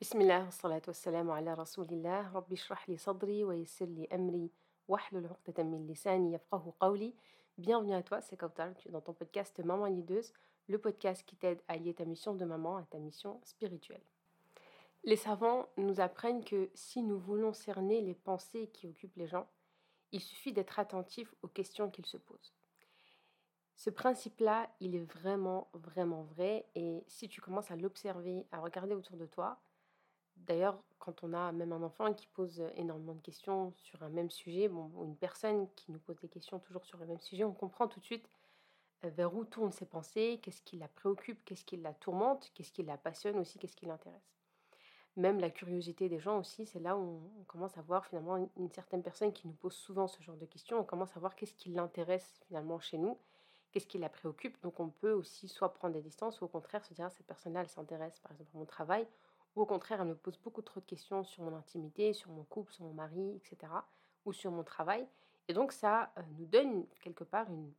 بسم الله والصلاة والسلام على رسول الله ربي اشرح لي صدري ويسر لي أمري واحلل عقدة من لساني يفقه قولي Bienvenue à toi, c'est Kautar, tu es dans ton podcast Maman Lideuse, le podcast qui t'aide à lier ta mission de maman à ta mission spirituelle. Les savants nous apprennent que si nous voulons cerner les pensées qui occupent les gens, il suffit d'être attentif aux questions qu'ils se posent. Ce principe-là, il est vraiment, vraiment vrai. Et si tu commences à l'observer, à regarder autour de toi, D'ailleurs, quand on a même un enfant qui pose énormément de questions sur un même sujet, ou une personne qui nous pose des questions toujours sur le même sujet, on comprend tout de suite euh, vers où tournent ses pensées, qu'est-ce qui la préoccupe, qu'est-ce qui la tourmente, qu'est-ce qui la passionne aussi, qu'est-ce qui l'intéresse. Même la curiosité des gens aussi, c'est là où on commence à voir finalement une, certaine personne qui nous pose souvent ce genre de questions, on commence à voir qu'est-ce qui l'intéresse finalement chez nous, qu'est-ce qui la préoccupe. Donc on peut aussi soit prendre des distances ou au contraire se dire ah, cette personne-là, elle s'intéresse par exemple à mon travail ou au contraire, elle me pose beaucoup trop de questions sur mon intimité, sur mon couple, sur mon mari, etc. Ou sur mon travail. Et donc ça euh, nous donne quelque part une,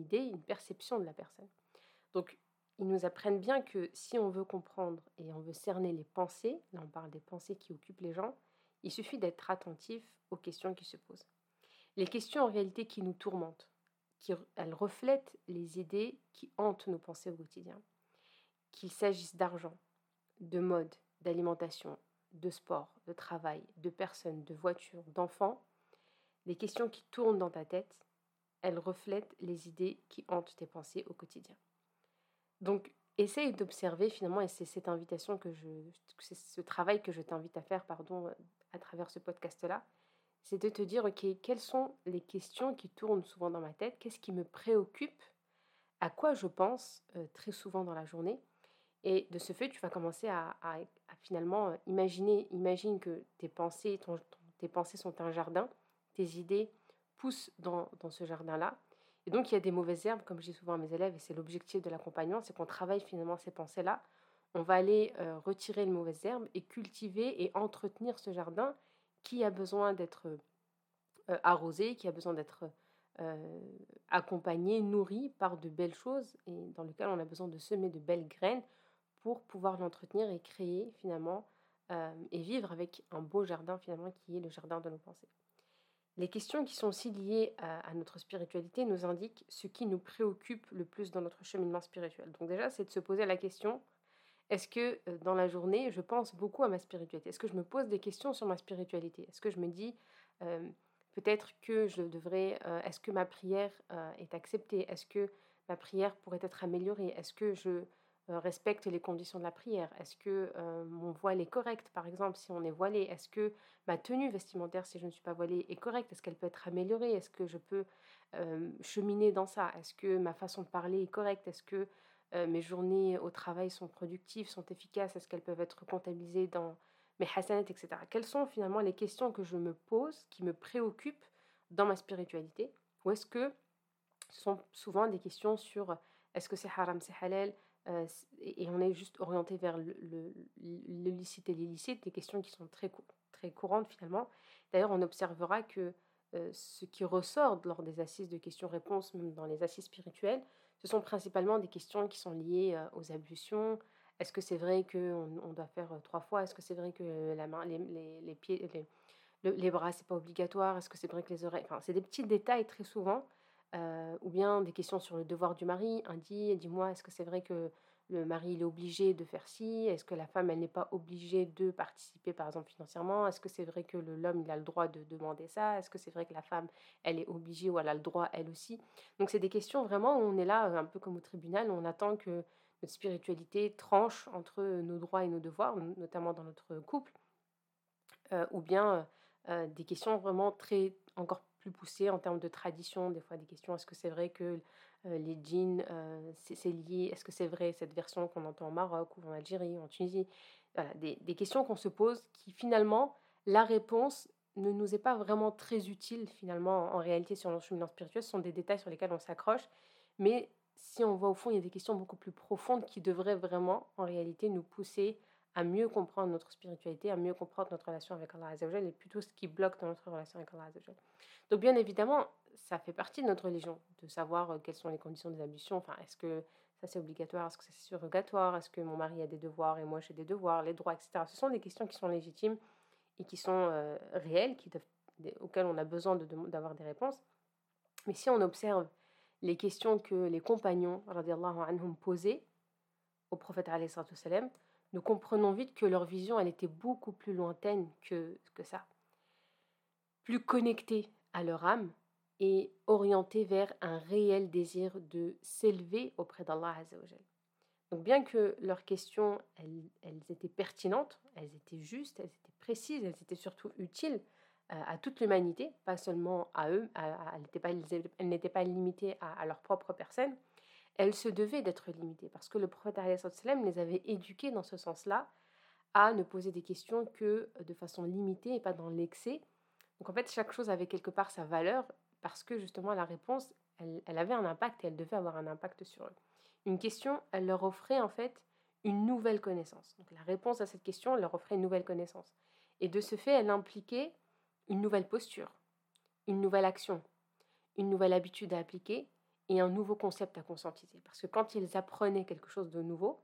idée, une perception de la personne. Donc ils nous apprennent bien que si on veut comprendre et on veut cerner les pensées, là on parle des pensées qui occupent les gens, il suffit d'être attentif aux questions qui se posent. Les questions en réalité qui nous tourmentent, qui, elles reflètent les idées qui hantent nos pensées au quotidien. Qu'il s'agisse d'argent, de mode, d'alimentation, de sport, de travail, de personnes, de voitures, d'enfants, les questions qui tournent dans ta tête, elles reflètent les idées qui hantent tes pensées au quotidien. Donc, essaye d'observer finalement, et c'est cette invitation que je, c'est ce travail que je t'invite à faire, pardon, à travers ce podcast-là, c'est de te dire, ok, quelles sont les questions qui tournent souvent dans ma tête, qu'est-ce qui me préoccupe, à quoi je pense euh, très souvent dans la journée, et de ce fait, tu vas commencer à, finalement euh, imaginer, imagine que tes pensées, tes pensées sont un jardin, tes idées poussent dans, ce jardin-là. Et donc, il y a des mauvaises herbes, comme je dis souvent à mes élèves, et c'est l'objectif de l'accompagnement, c'est qu'on travaille finalement ces pensées-là. On va aller euh, retirer les mauvaises herbes et cultiver et entretenir ce jardin qui a besoin d'être euh, arrosé, qui a besoin d'être accompagné, nourri par de belles choses, et dans lequel on a besoin de semer de belles graines pour pouvoir l'entretenir et créer finalement euh, et vivre avec un beau jardin finalement qui est le jardin de nos pensées. Les questions qui sont aussi liées à, notre spiritualité nous indiquent ce qui nous préoccupe le plus dans notre cheminement spirituel. Donc déjà, c'est de se poser la question, est-ce que euh, dans la journée, je pense beaucoup à ma spiritualité? Est-ce que je me pose des questions sur ma spiritualité? Est-ce que je me dis, euh, peut-être que je devrais, est-ce que ma prière est acceptée? Est-ce que ma prière pourrait être améliorée? Est-ce que je euh, respecte les conditions de la prière? Est-ce que euh, mon voile est correct, par exemple, si on est voilé? Est-ce que ma tenue vestimentaire, si je ne suis pas voilée, est correcte? Est-ce qu'elle peut être améliorée? Est-ce que je peux euh, cheminer dans ça? Est-ce que ma façon de parler est correcte? Est-ce que mes journées au travail sont productives, sont efficaces? Est-ce qu'elles peuvent être comptabilisées dans mes hasanat, etc. Quelles sont finalement les questions que je me pose, qui me préoccupent dans ma spiritualité? Ou est-ce que ce sont souvent des questions sur est-ce que c'est haram, c'est halal? Euh, et on est juste orienté vers le, licite et l'illicite, des questions qui sont très, courantes finalement. D'ailleurs, on observera que euh, ce qui ressort lors des assises de questions-réponses, même dans les assises spirituelles, ce sont principalement des questions qui sont liées euh, aux ablutions. Est-ce que c'est vrai qu'on on doit faire trois fois? Est-ce que c'est vrai que les, les, les pieds, les bras, c'est pas obligatoire? Est-ce que c'est vrai que les oreilles? Enfin, c'est des petits détails très souvent euh, ou bien des questions sur le devoir du mari. Un dit, dis-moi, est-ce que c'est vrai que le mari il est obligé de faire ci? Est-ce que la femme, elle n'est pas obligée de participer, par exemple, financièrement? Est-ce que c'est vrai que l'homme, il a le droit de demander ça? Est-ce que c'est vrai que la femme, elle est obligée ou elle a le droit, elle aussi? Donc, c'est des questions vraiment où on est là, un peu comme au tribunal, où on attend que notre spiritualité tranche entre nos droits et nos devoirs, notamment dans notre couple, euh, ou bien euh, des questions vraiment très encore plus en termes de tradition, des fois des questions, est-ce que c'est vrai que euh, les djinns, euh, c'est lié, est-ce que c'est vrai cette version qu'on entend au Maroc ou en Algérie ou en Tunisie? Des, des questions qu'on se pose qui finalement, la réponse ne nous est pas vraiment très utile finalement en réalité sur chemin spirituel, ce sont des détails sur lesquels on s'accroche, mais si on voit au fond, il y a des questions beaucoup plus profondes qui devraient vraiment en réalité nous pousser à mieux comprendre notre spiritualité, à mieux comprendre notre relation avec Allah Azzawajal et plutôt ce qui bloque dans notre relation avec Allah Azzawajal. Donc bien évidemment, ça fait partie de notre religion, de savoir euh, quelles sont les conditions des ablutions, enfin est-ce que ça c'est obligatoire, est-ce que c'est surrogatoire, est-ce que mon mari a des devoirs et moi j'ai des devoirs, les droits, etc. Ce sont des questions qui sont légitimes et qui sont euh, réelles, auxquelles on a besoin d'avoir des réponses. Mais si on observe les questions que les compagnons anhum, posaient au prophète salam, nous comprenons vite que leur vision elle était beaucoup plus lointaine que, que ça, plus connectée à leur âme et orientée vers un réel désir de s'élever auprès d'Allah Donc bien que leurs questions, elles, elles, étaient pertinentes, elles étaient justes, elles étaient précises, elles étaient surtout utiles euh, à toute l'humanité, pas seulement à eux, elles n'étaient pas, limitées à, leur propre personne, elles se devaient d'être limitées parce que le prophète les avait éduqués dans ce sens-là à ne poser des questions que de façon limitée et pas dans l'excès. Donc en fait, chaque chose avait quelque part sa valeur parce que justement la réponse, elle, avait un impact et elle devait avoir un impact sur eux. Une question, elle leur offrait en fait une nouvelle connaissance. Donc la réponse à cette question, elle leur offrait une nouvelle connaissance. Et de ce fait, elle impliquait une nouvelle posture, une nouvelle action, une nouvelle habitude à appliquer et un nouveau concept à conscientiser. Parce que quand ils apprenaient quelque chose de nouveau,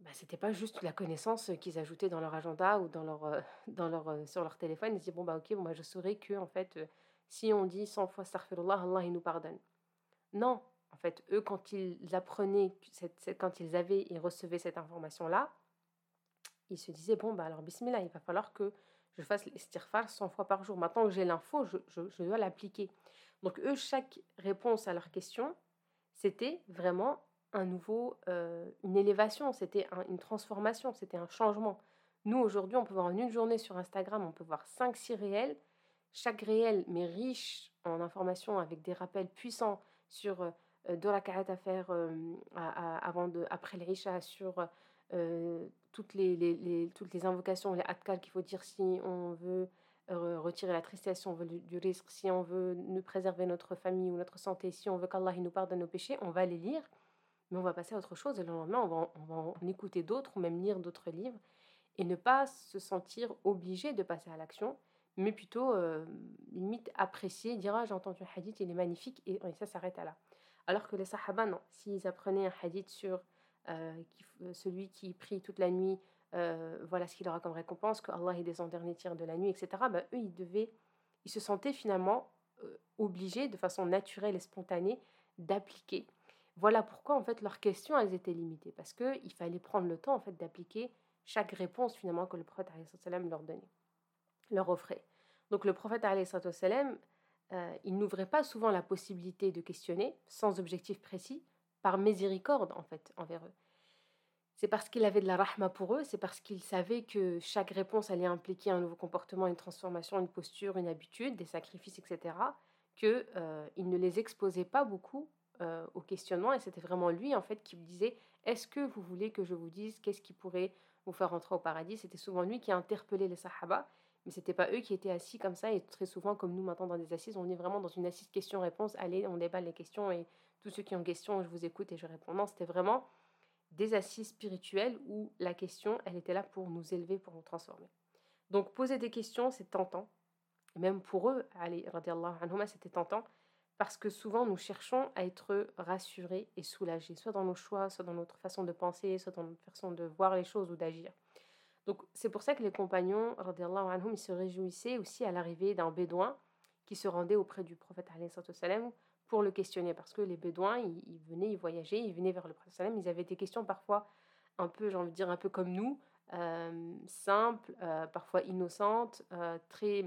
bah, ce n'était pas juste la connaissance qu'ils ajoutaient dans leur agenda ou dans leur, euh, dans leur, euh, sur leur téléphone. Ils disaient, bon, bah, ok, moi je saurais que, en fait, euh, si on dit 100 fois Astaghfirullah, Allah il nous pardonne. Non, en fait, eux, quand ils apprenaient, quand ils avaient et recevaient cette information-là, ils se disaient, bon, bah alors bismillah, il va falloir que je fasse l'estirfar 100 fois par jour. Maintenant que j'ai l'info, je, dois l'appliquer. Donc eux, chaque réponse à leur question, c'était vraiment un nouveau, euh, une élévation, c'était une transformation, c'était un changement. Nous, aujourd'hui, on peut voir en une journée sur Instagram, on peut voir 5-6 réels chaque réel, mais riche en informations, avec des rappels puissants sur euh, de la à faire euh, avant de, après l'Isha, sur euh, toutes, les, toutes les invocations, les adkar qu'il faut dire si on veut retirer la tristesse, si on veut du, risque, si on veut nous préserver notre famille ou notre santé, si on veut qu'Allah nous pardonne nos péchés, on va les lire, mais on va passer à autre chose et le lendemain, on va, on va en écouter d'autres ou même lire d'autres livres et ne pas se sentir obligé de passer à l'action, mais plutôt limite apprécier, dire ah, j'ai entendu un hadith, il est magnifique, et, ça s'arrête à là. Alors que les sahaba, non, s'ils apprenaient un hadith sur celui qui prie toute la nuit, voilà ce qu'il aura comme récompense, que Allah est des en dernier tir de la nuit, etc., bah, eux, ils, devaient, ils se sentaient finalement obligés, de façon naturelle et spontanée, d'appliquer. Voilà pourquoi, en fait, leurs questions, elles étaient limitées, parce qu'il fallait prendre le temps, en fait, d'appliquer chaque réponse, finalement, que le prophète leur donnait leur offrait. Donc le prophète euh, il n'ouvrait pas souvent la possibilité de questionner sans objectif précis, par miséricorde en fait envers eux. C'est parce qu'il avait de la rahma pour eux, c'est parce qu'il savait que chaque réponse allait impliquer un nouveau comportement, une transformation, une posture, une habitude, des sacrifices, etc., qu'il euh, ne les exposait pas beaucoup euh, au questionnement. Et c'était vraiment lui, en fait, qui disait Est-ce que vous voulez que je vous dise qu'est-ce qui pourrait vous faire entrer au paradis? C'était souvent lui qui interpellait les sahaba mais c'était pas eux qui étaient assis comme ça et très souvent comme nous maintenant dans des assises on est vraiment dans une assise question-réponse allez on déballe les questions et tous ceux qui ont question je vous écoute et je réponds. Non c'était vraiment des assises spirituelles où la question elle était là pour nous élever pour nous transformer. Donc poser des questions c'est tentant. Et même pour eux c'était tentant parce que souvent nous cherchons à être rassurés et soulagés soit dans nos choix soit dans notre façon de penser soit dans notre façon de voir les choses ou d'agir. Donc c'est pour ça que les compagnons, anhum, ils se réjouissaient aussi à l'arrivée d'un bédouin qui se rendait auprès du prophète pour le questionner. Parce que les bédouins, ils, venaient, ils voyageaient, ils venaient vers le prophète salam, ils avaient des questions parfois un peu, j'ai envie de dire, un peu comme nous, euh, simples, euh, parfois innocentes, euh, très,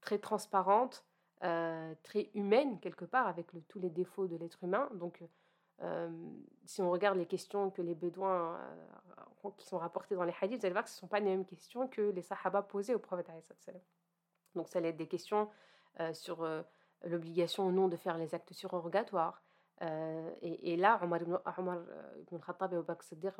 très transparentes, très humaines quelque part, avec tous les défauts de l'être humain. Donc si on regarde les questions que les Bédouins qui sont rapportées dans les hadiths, vous allez voir que ce ne sont pas les mêmes questions que les Sahaba posaient au prophète. Donc, ça allait être des questions sur l'obligation ou non de faire les actes surrogatoires. Euh, et, là, Omar ibn, Omar ibn Khattab et Abu Bakr Siddiq,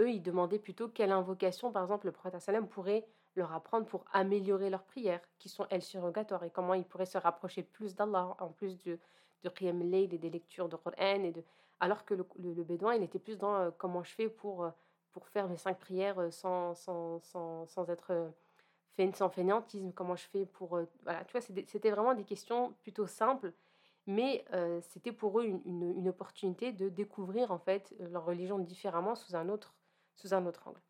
eux, ils demandaient plutôt quelle invocation, par exemple, le prophète pourrait leur apprendre pour améliorer leurs prières, qui sont elles surrogatoires, et comment ils pourraient se rapprocher plus d'Allah, en plus de, de Qiyam et des lectures de Coran. Et de... Alors que le, le, bédouin, il était plus dans euh, comment je fais pour, euh, pour faire mes cinq prières euh, sans, sans, sans, sans être sans fainéantisme, comment je fais pour... voilà, tu vois, c'était vraiment des questions plutôt simples, mais c'était pour eux une, opportunité de découvrir en fait leur religion différemment sous un autre, sous un autre angle.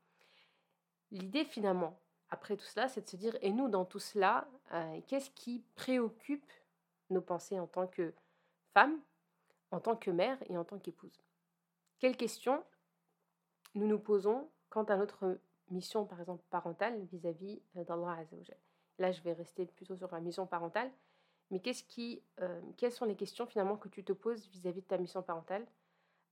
L'idée finalement, après tout cela, c'est de se dire, et nous dans tout cela, qu'est-ce qui préoccupe nos pensées en tant que femme, en tant que mère et en tant qu'épouse Quelles questions nous nous posons quant à notre mission, par exemple, parentale vis-à-vis d'Allah Azzawajal Là, je vais rester plutôt sur la mission parentale. Mais qu'est-ce qui, euh, quelles sont les questions finalement que tu te poses vis-à-vis de ta mission parentale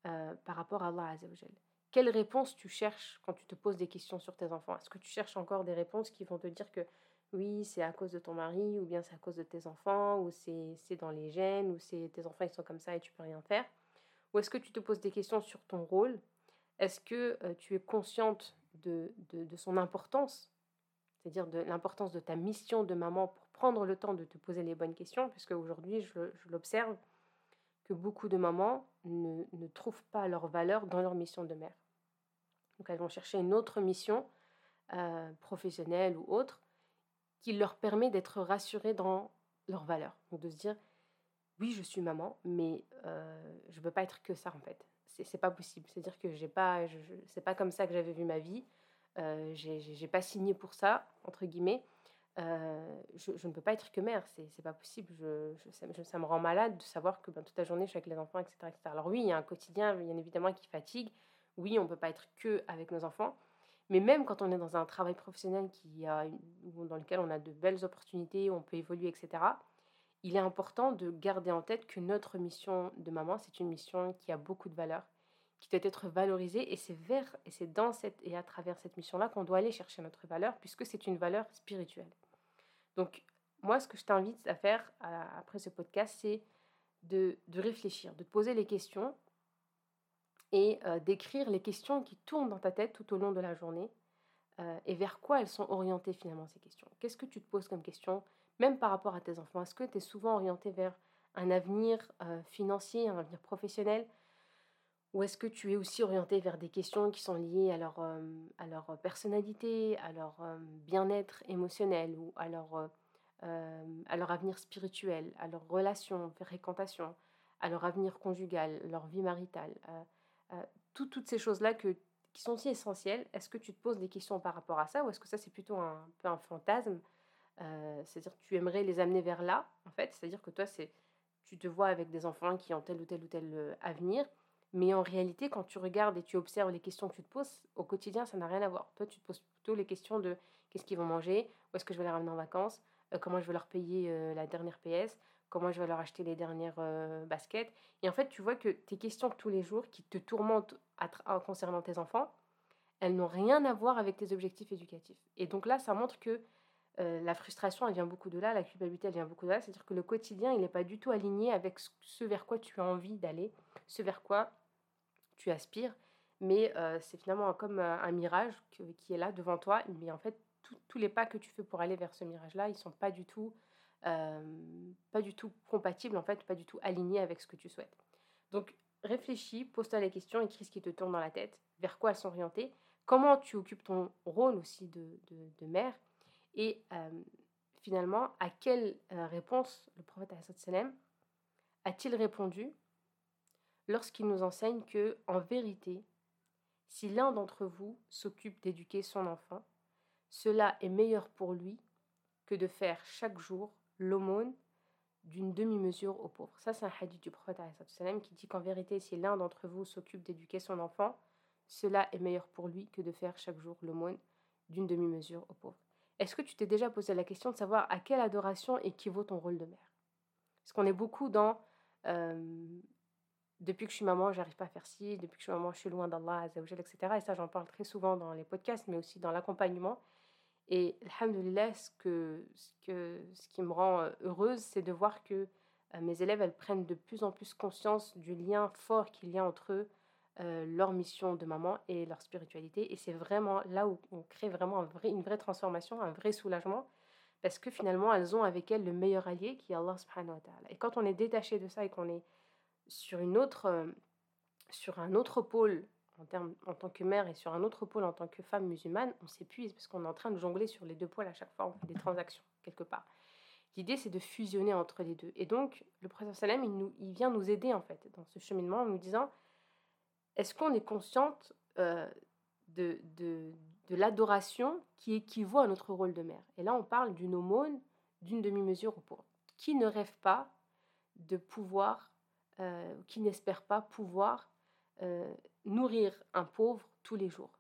euh, par rapport à Allah Azzawajal Quelles réponses tu cherches quand tu te poses des questions sur tes enfants? Est-ce que tu cherches encore des réponses qui vont te dire que oui, c'est à cause de ton mari, ou bien c'est à cause de tes enfants, ou c'est dans les gènes, ou c'est tes enfants ils sont comme ça et tu peux rien faire? Ou est-ce que tu te poses des questions sur ton rôle? Est-ce que euh, tu es consciente de, de, son importance c'est-à-dire de l'importance de ta mission de maman pour prendre le temps de te poser les bonnes questions, puisque aujourd'hui, je, l'observe, que beaucoup de mamans ne, ne, trouvent pas leur valeur dans leur mission de mère. Donc elles vont chercher une autre mission, euh, professionnelle ou autre, qui leur permet d'être rassurées dans leur valeur. Donc de se dire, oui, je suis maman, mais euh, je ne veux pas être que ça en fait. C'est pas possible. C'est-à-dire que j'ai pas, c'est pas comme ça que j'avais vu ma vie. Euh, j'ai pas signé pour ça, entre guillemets. Euh, je, ne peux pas être que mère, c'est pas possible. Je, ça, me rend malade de savoir que ben, toute la journée je suis avec les enfants, etc., etc. Alors oui, il y a un quotidien, bien évidemment, qui fatigue. Oui, on ne peut pas être que avec nos enfants. Mais même quand on est dans un travail professionnel qui a, dans lequel on a de belles opportunités, on peut évoluer, etc., il est important de garder en tête que notre mission de maman, c'est une mission qui a beaucoup de valeur, qui doit être valorisée et c'est vers et c'est dans cette et à travers cette mission-là qu'on doit aller chercher notre valeur puisque c'est une valeur spirituelle. Donc moi, ce que je t'invite à faire après ce podcast, c'est de, de, réfléchir, de te poser les questions et euh, d'écrire les questions qui tournent dans ta tête tout au long de la journée euh, et vers quoi elles sont orientées finalement ces questions. Qu'est-ce que tu te poses comme question, même par rapport à tes enfants Est-ce que tu es souvent orienté vers un avenir euh, financier, un avenir professionnel? Ou est-ce que tu es aussi orienté vers des questions qui sont liées à leur, euh, à leur personnalité, à leur euh, bien-être émotionnel ou à leur, à leur avenir spirituel, à leur relation, fréquentation, à leur avenir conjugal, leur vie maritale Toutes ces choses-là qui sont si essentielles, est-ce que tu te poses des questions par rapport à ça ou est-ce que ça c'est plutôt un, peu un fantasme C'est-à-dire que tu aimerais les amener vers là, en fait, c'est-à-dire que toi c'est tu te vois avec des enfants qui ont tel ou tel ou tel avenir mais en réalité, quand tu regardes et tu observes les questions que tu te poses, au quotidien, ça n'a rien à voir. Toi, tu te poses plutôt les questions de qu'est-ce qu'ils vont manger, où est-ce que je vais les ramener en vacances, euh, comment je vais leur payer euh, la dernière PS, comment je vais leur acheter les dernières euh, baskets. Et en fait, tu vois que tes questions tous les jours qui te tourmentent concernant tes enfants, elles n'ont rien à voir avec tes objectifs éducatifs. Et donc là, ça montre que la frustration, elle vient beaucoup de là, la culpabilité, elle vient beaucoup de là. C'est-à-dire que le quotidien, il n'est pas du tout aligné avec ce vers quoi tu as envie d'aller, ce vers quoi tu aspires, mais c'est finalement comme un mirage qui est là devant toi. Mais en fait, tous les pas que tu fais pour aller vers ce mirage-là, ils sont pas du tout, pas du tout compatibles, en fait, pas du tout alignés avec ce que tu souhaites. Donc, réfléchis, pose-toi les questions, écris ce qui te tourne dans la tête, vers quoi elles sont orientées, comment tu occupes ton rôle aussi de, mère, et finalement, à quelle réponse le prophète a-t-il répondu lorsqu'il nous enseigne que, en vérité, si l'un d'entre vous s'occupe d'éduquer son enfant, cela est meilleur pour lui que de faire chaque jour l'aumône d'une demi-mesure aux pauvres. Ça, c'est un hadith du prophète qui dit qu'en vérité, si l'un d'entre vous s'occupe d'éduquer son enfant, cela est meilleur pour lui que de faire chaque jour l'aumône d'une demi-mesure aux pauvres. Est-ce que tu t'es déjà posé la question de savoir à quelle adoration équivaut ton rôle de mère? Parce qu'on est beaucoup dans depuis que je suis maman, j'arrive pas à faire ci, depuis que je suis maman, je suis loin d'Allah, etc. Et ça, j'en parle très souvent dans les podcasts, mais aussi dans l'accompagnement. Et alhamdoulilah, ce, ce, que, ce qui me rend heureuse, c'est de voir que mes élèves, elles prennent de plus en plus conscience du lien fort qu'il y a entre eux, euh, leur mission de maman et leur spiritualité. Et c'est vraiment là où on crée vraiment un vrai, une vraie transformation, un vrai soulagement, parce que finalement, elles ont avec elles le meilleur allié qui est Allah subhanahu. Et quand on est détaché de ça et qu'on est sur, une autre, euh, sur un autre pôle en, termes, en tant que mère et sur un autre pôle en tant que femme musulmane, on s'épuise parce qu'on est en train de jongler sur les deux pôles à chaque fois, on fait des transactions quelque part. L'idée, c'est de fusionner entre les deux. Et donc, le prophète sallam, il, il vient nous aider, en fait, dans ce cheminement, en nous disant, est-ce qu'on est consciente euh, de, l'adoration qui équivaut à notre rôle de mère? Et là, on parle d'une aumône, d'une demi-mesure au pauvre. Qui ne rêve pas de pouvoir, euh, qui n'espère pas pouvoir euh, nourrir un pauvre tous les jours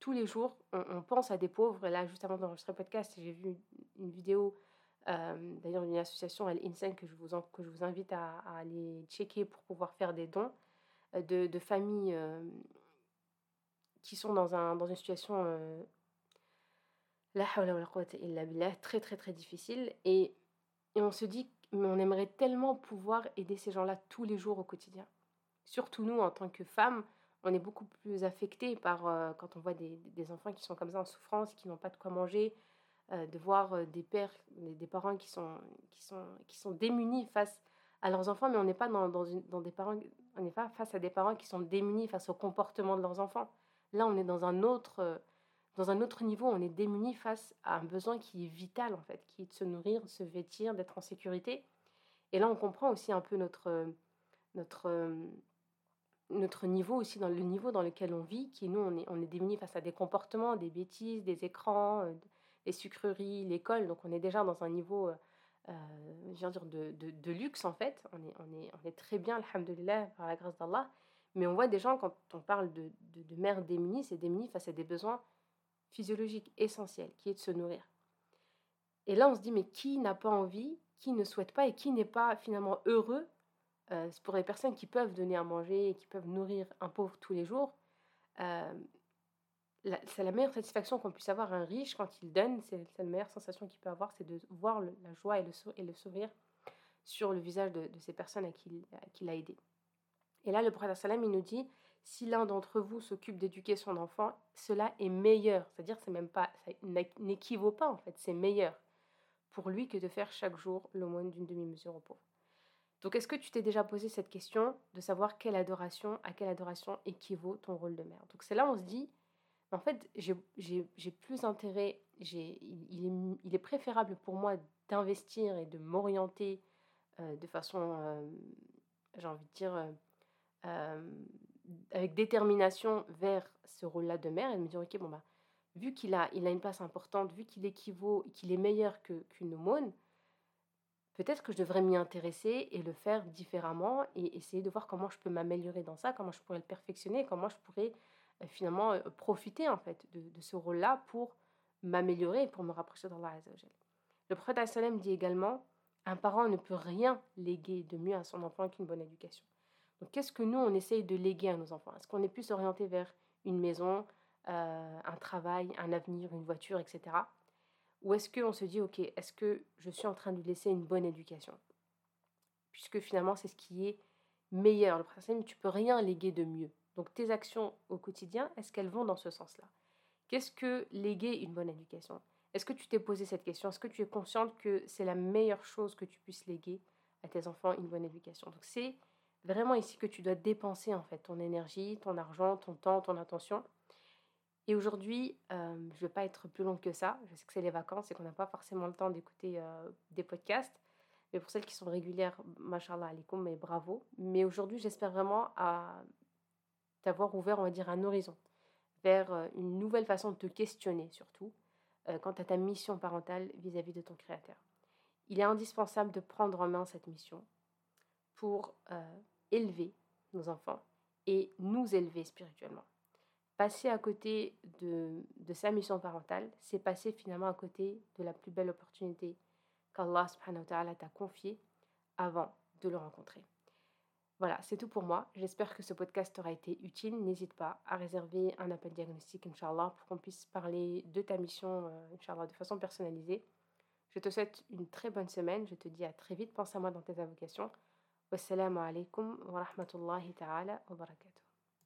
tous les jours, on, pense à des pauvres. Là, juste avant d'enregistrer le podcast, j'ai vu une, vidéo, d'ailleurs une association, je vous, que je vous invite à, aller checker pour pouvoir faire des dons, euh, de, familles euh, qui sont dans, un, dans une situation très très très difficile. Et, et on se dit, mais on aimerait tellement pouvoir aider ces gens-là tous les jours au quotidien. Surtout nous, en tant que femmes, on est beaucoup plus affecté par euh, quand on voit des, enfants qui sont comme ça en souffrance, qui n'ont pas de quoi manger, euh, de voir euh, des pères, des, parents qui sont, qui, sont, qui sont démunis face à leurs enfants, mais on n'est pas dans, dans des parents, on n'est pas face à des parents qui sont démunis face au comportement de leurs enfants. Là, on est dans un autre, dans un autre niveau, on est démunis face à un besoin qui est vital en fait, qui est de se nourrir, de se vêtir, d'être en sécurité. Et là, on comprend aussi un peu notre, notre notre niveau aussi, dans le niveau dans lequel on vit, qui nous, on est, on est démunis face à des comportements, des bêtises, des écrans, euh, des sucreries, l'école. Donc on est déjà dans un niveau, euh, je dire, de, de, de, luxe en fait. On est, on est, on est très bien, alhamdoulilah, par la grâce d'Allah. Mais on voit des gens, quand on parle de, de, de mères démunies, c'est démunies face à des besoins physiologiques essentiels, qui est de se nourrir. Et là, on se dit, mais qui n'a pas envie, qui ne souhaite pas et qui n'est pas finalement heureux euh, pour les personnes qui peuvent donner à manger et qui peuvent nourrir un pauvre tous les jours. Euh, c'est la meilleure satisfaction qu'on puisse avoir un riche quand il donne. C'est la meilleure sensation qu'il peut avoir, c'est de voir la joie et le, le, sourire sur le visage de, ces personnes à qui, il a aidé. Et là, le prophète salam, il nous dit si l'un d'entre vous s'occupe d'éduquer son enfant, cela est meilleur. C'est-à-dire, c'est même pas, ça n'équivaut pas en fait, c'est meilleur pour lui que de faire chaque jour l'aumône d'une demi-mesure au pauvre. Donc, est-ce que tu t'es déjà posé cette question de savoir quelle adoration, à quelle adoration équivaut ton rôle de mère? Donc, c'est là on se dit, en fait, j'ai plus intérêt, il, est, préférable pour moi d'investir et de m'orienter euh, de façon, euh, j'ai envie de dire, euh, avec détermination vers ce rôle-là de mère et de me dire, ok, bon, bah, vu qu'il a, il a une place importante, vu qu'il équivaut, qu'il est meilleur qu'une aumône, peut-être que je devrais m'y intéresser et le faire différemment et essayer de voir comment je peux m'améliorer dans ça, comment je pourrais le perfectionner, comment je pourrais finalement euh, profiter en fait de, ce rôle-là pour m'améliorer et pour me rapprocher d'Allah Azzawajal. Le prophète sallam dit également un parent ne peut rien léguer de mieux à son enfant qu'une bonne éducation. Donc qu'est-ce que nous on essaye de léguer à nos enfants? Est-ce qu'on est plus orienté vers une maison, euh, un travail, un avenir, une voiture, etc. Ou est-ce qu'on se dit, ok, est-ce que je suis en train de lui laisser une bonne éducation? Puisque finalement, c'est ce qui est meilleur. Le principe, tu peux rien léguer de mieux. Donc tes actions au quotidien, est-ce qu'elles vont dans ce sens-là? Qu'est-ce que léguer une bonne éducation? Est-ce que tu t'es posé cette question? Est-ce que tu es consciente que c'est la meilleure chose que tu puisses léguer à tes enfants une bonne éducation? Donc c'est vraiment ici que tu dois dépenser en fait ton énergie, ton argent, ton temps, ton attention et aujourd'hui, euh, je ne vais pas être plus longue que ça. Je sais que c'est les vacances et qu'on n'a pas forcément le temps d'écouter euh, des podcasts. Mais pour celles qui sont régulières, mashallah alaikum, mais bravo. Mais aujourd'hui, j'espère vraiment t'avoir ouvert, on va dire, un horizon vers euh, une nouvelle façon de te questionner, surtout, quant à ta mission parentale vis-à-vis -vis de ton Créateur. Il est indispensable de prendre en main cette mission pour élever nos enfants et nous élever spirituellement passer à côté de, de sa mission parentale, c'est passer finalement à côté de la plus belle opportunité qu'Allah t'a confiée avant de le rencontrer. Voilà, c'est tout pour moi. J'espère que ce podcast aura été utile. N'hésite pas à réserver un appel diagnostic, Inch'Allah, pour qu'on puisse parler de ta mission, euh, Inch'Allah, de façon personnalisée. Je te souhaite une très bonne semaine. Je te dis à très vite. Pense à moi dans tes invocations. Wassalamu alaikum wa rahmatullahi ta'ala wa barakatuh.